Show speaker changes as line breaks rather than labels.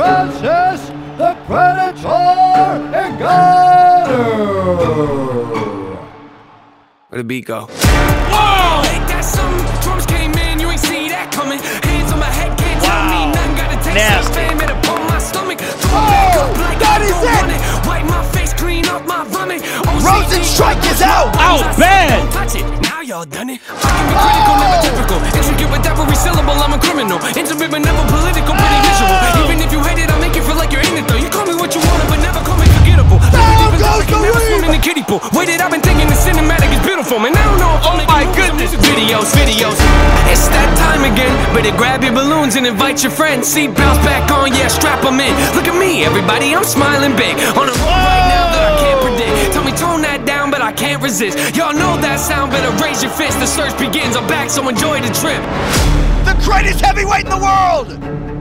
Francis the Predator Ngannou.
Where the beat go?
Whoa! Ain't that something? Drums came in, you ain't see that coming. Hands on my head, can't tell me nothing. Got a taste
Nasty.
of fame, it upon my stomach. Throw
Oh,
like
that
I
is
don't
it.
it. Wipe my face, clean up my vomit. OCD,
Rozenstruik is out.
Out bad.
don't Touch it. Now y'all done it.
The.
Waited, I've been thinking the cinematic is beautiful, man. I don't know if
Oh my goodness.
videos, videos. It's that time again. Better grab your balloons and invite your friends. Seat belts back on, yeah, strap 'em in. Look at me, everybody, I'm smiling big. On a road right now that I can't predict. Tell me tone that down, but I can't resist. Y'all know that sound, better raise your fist. The search begins. I'm back, so enjoy the trip.
The greatest heavyweight in the world.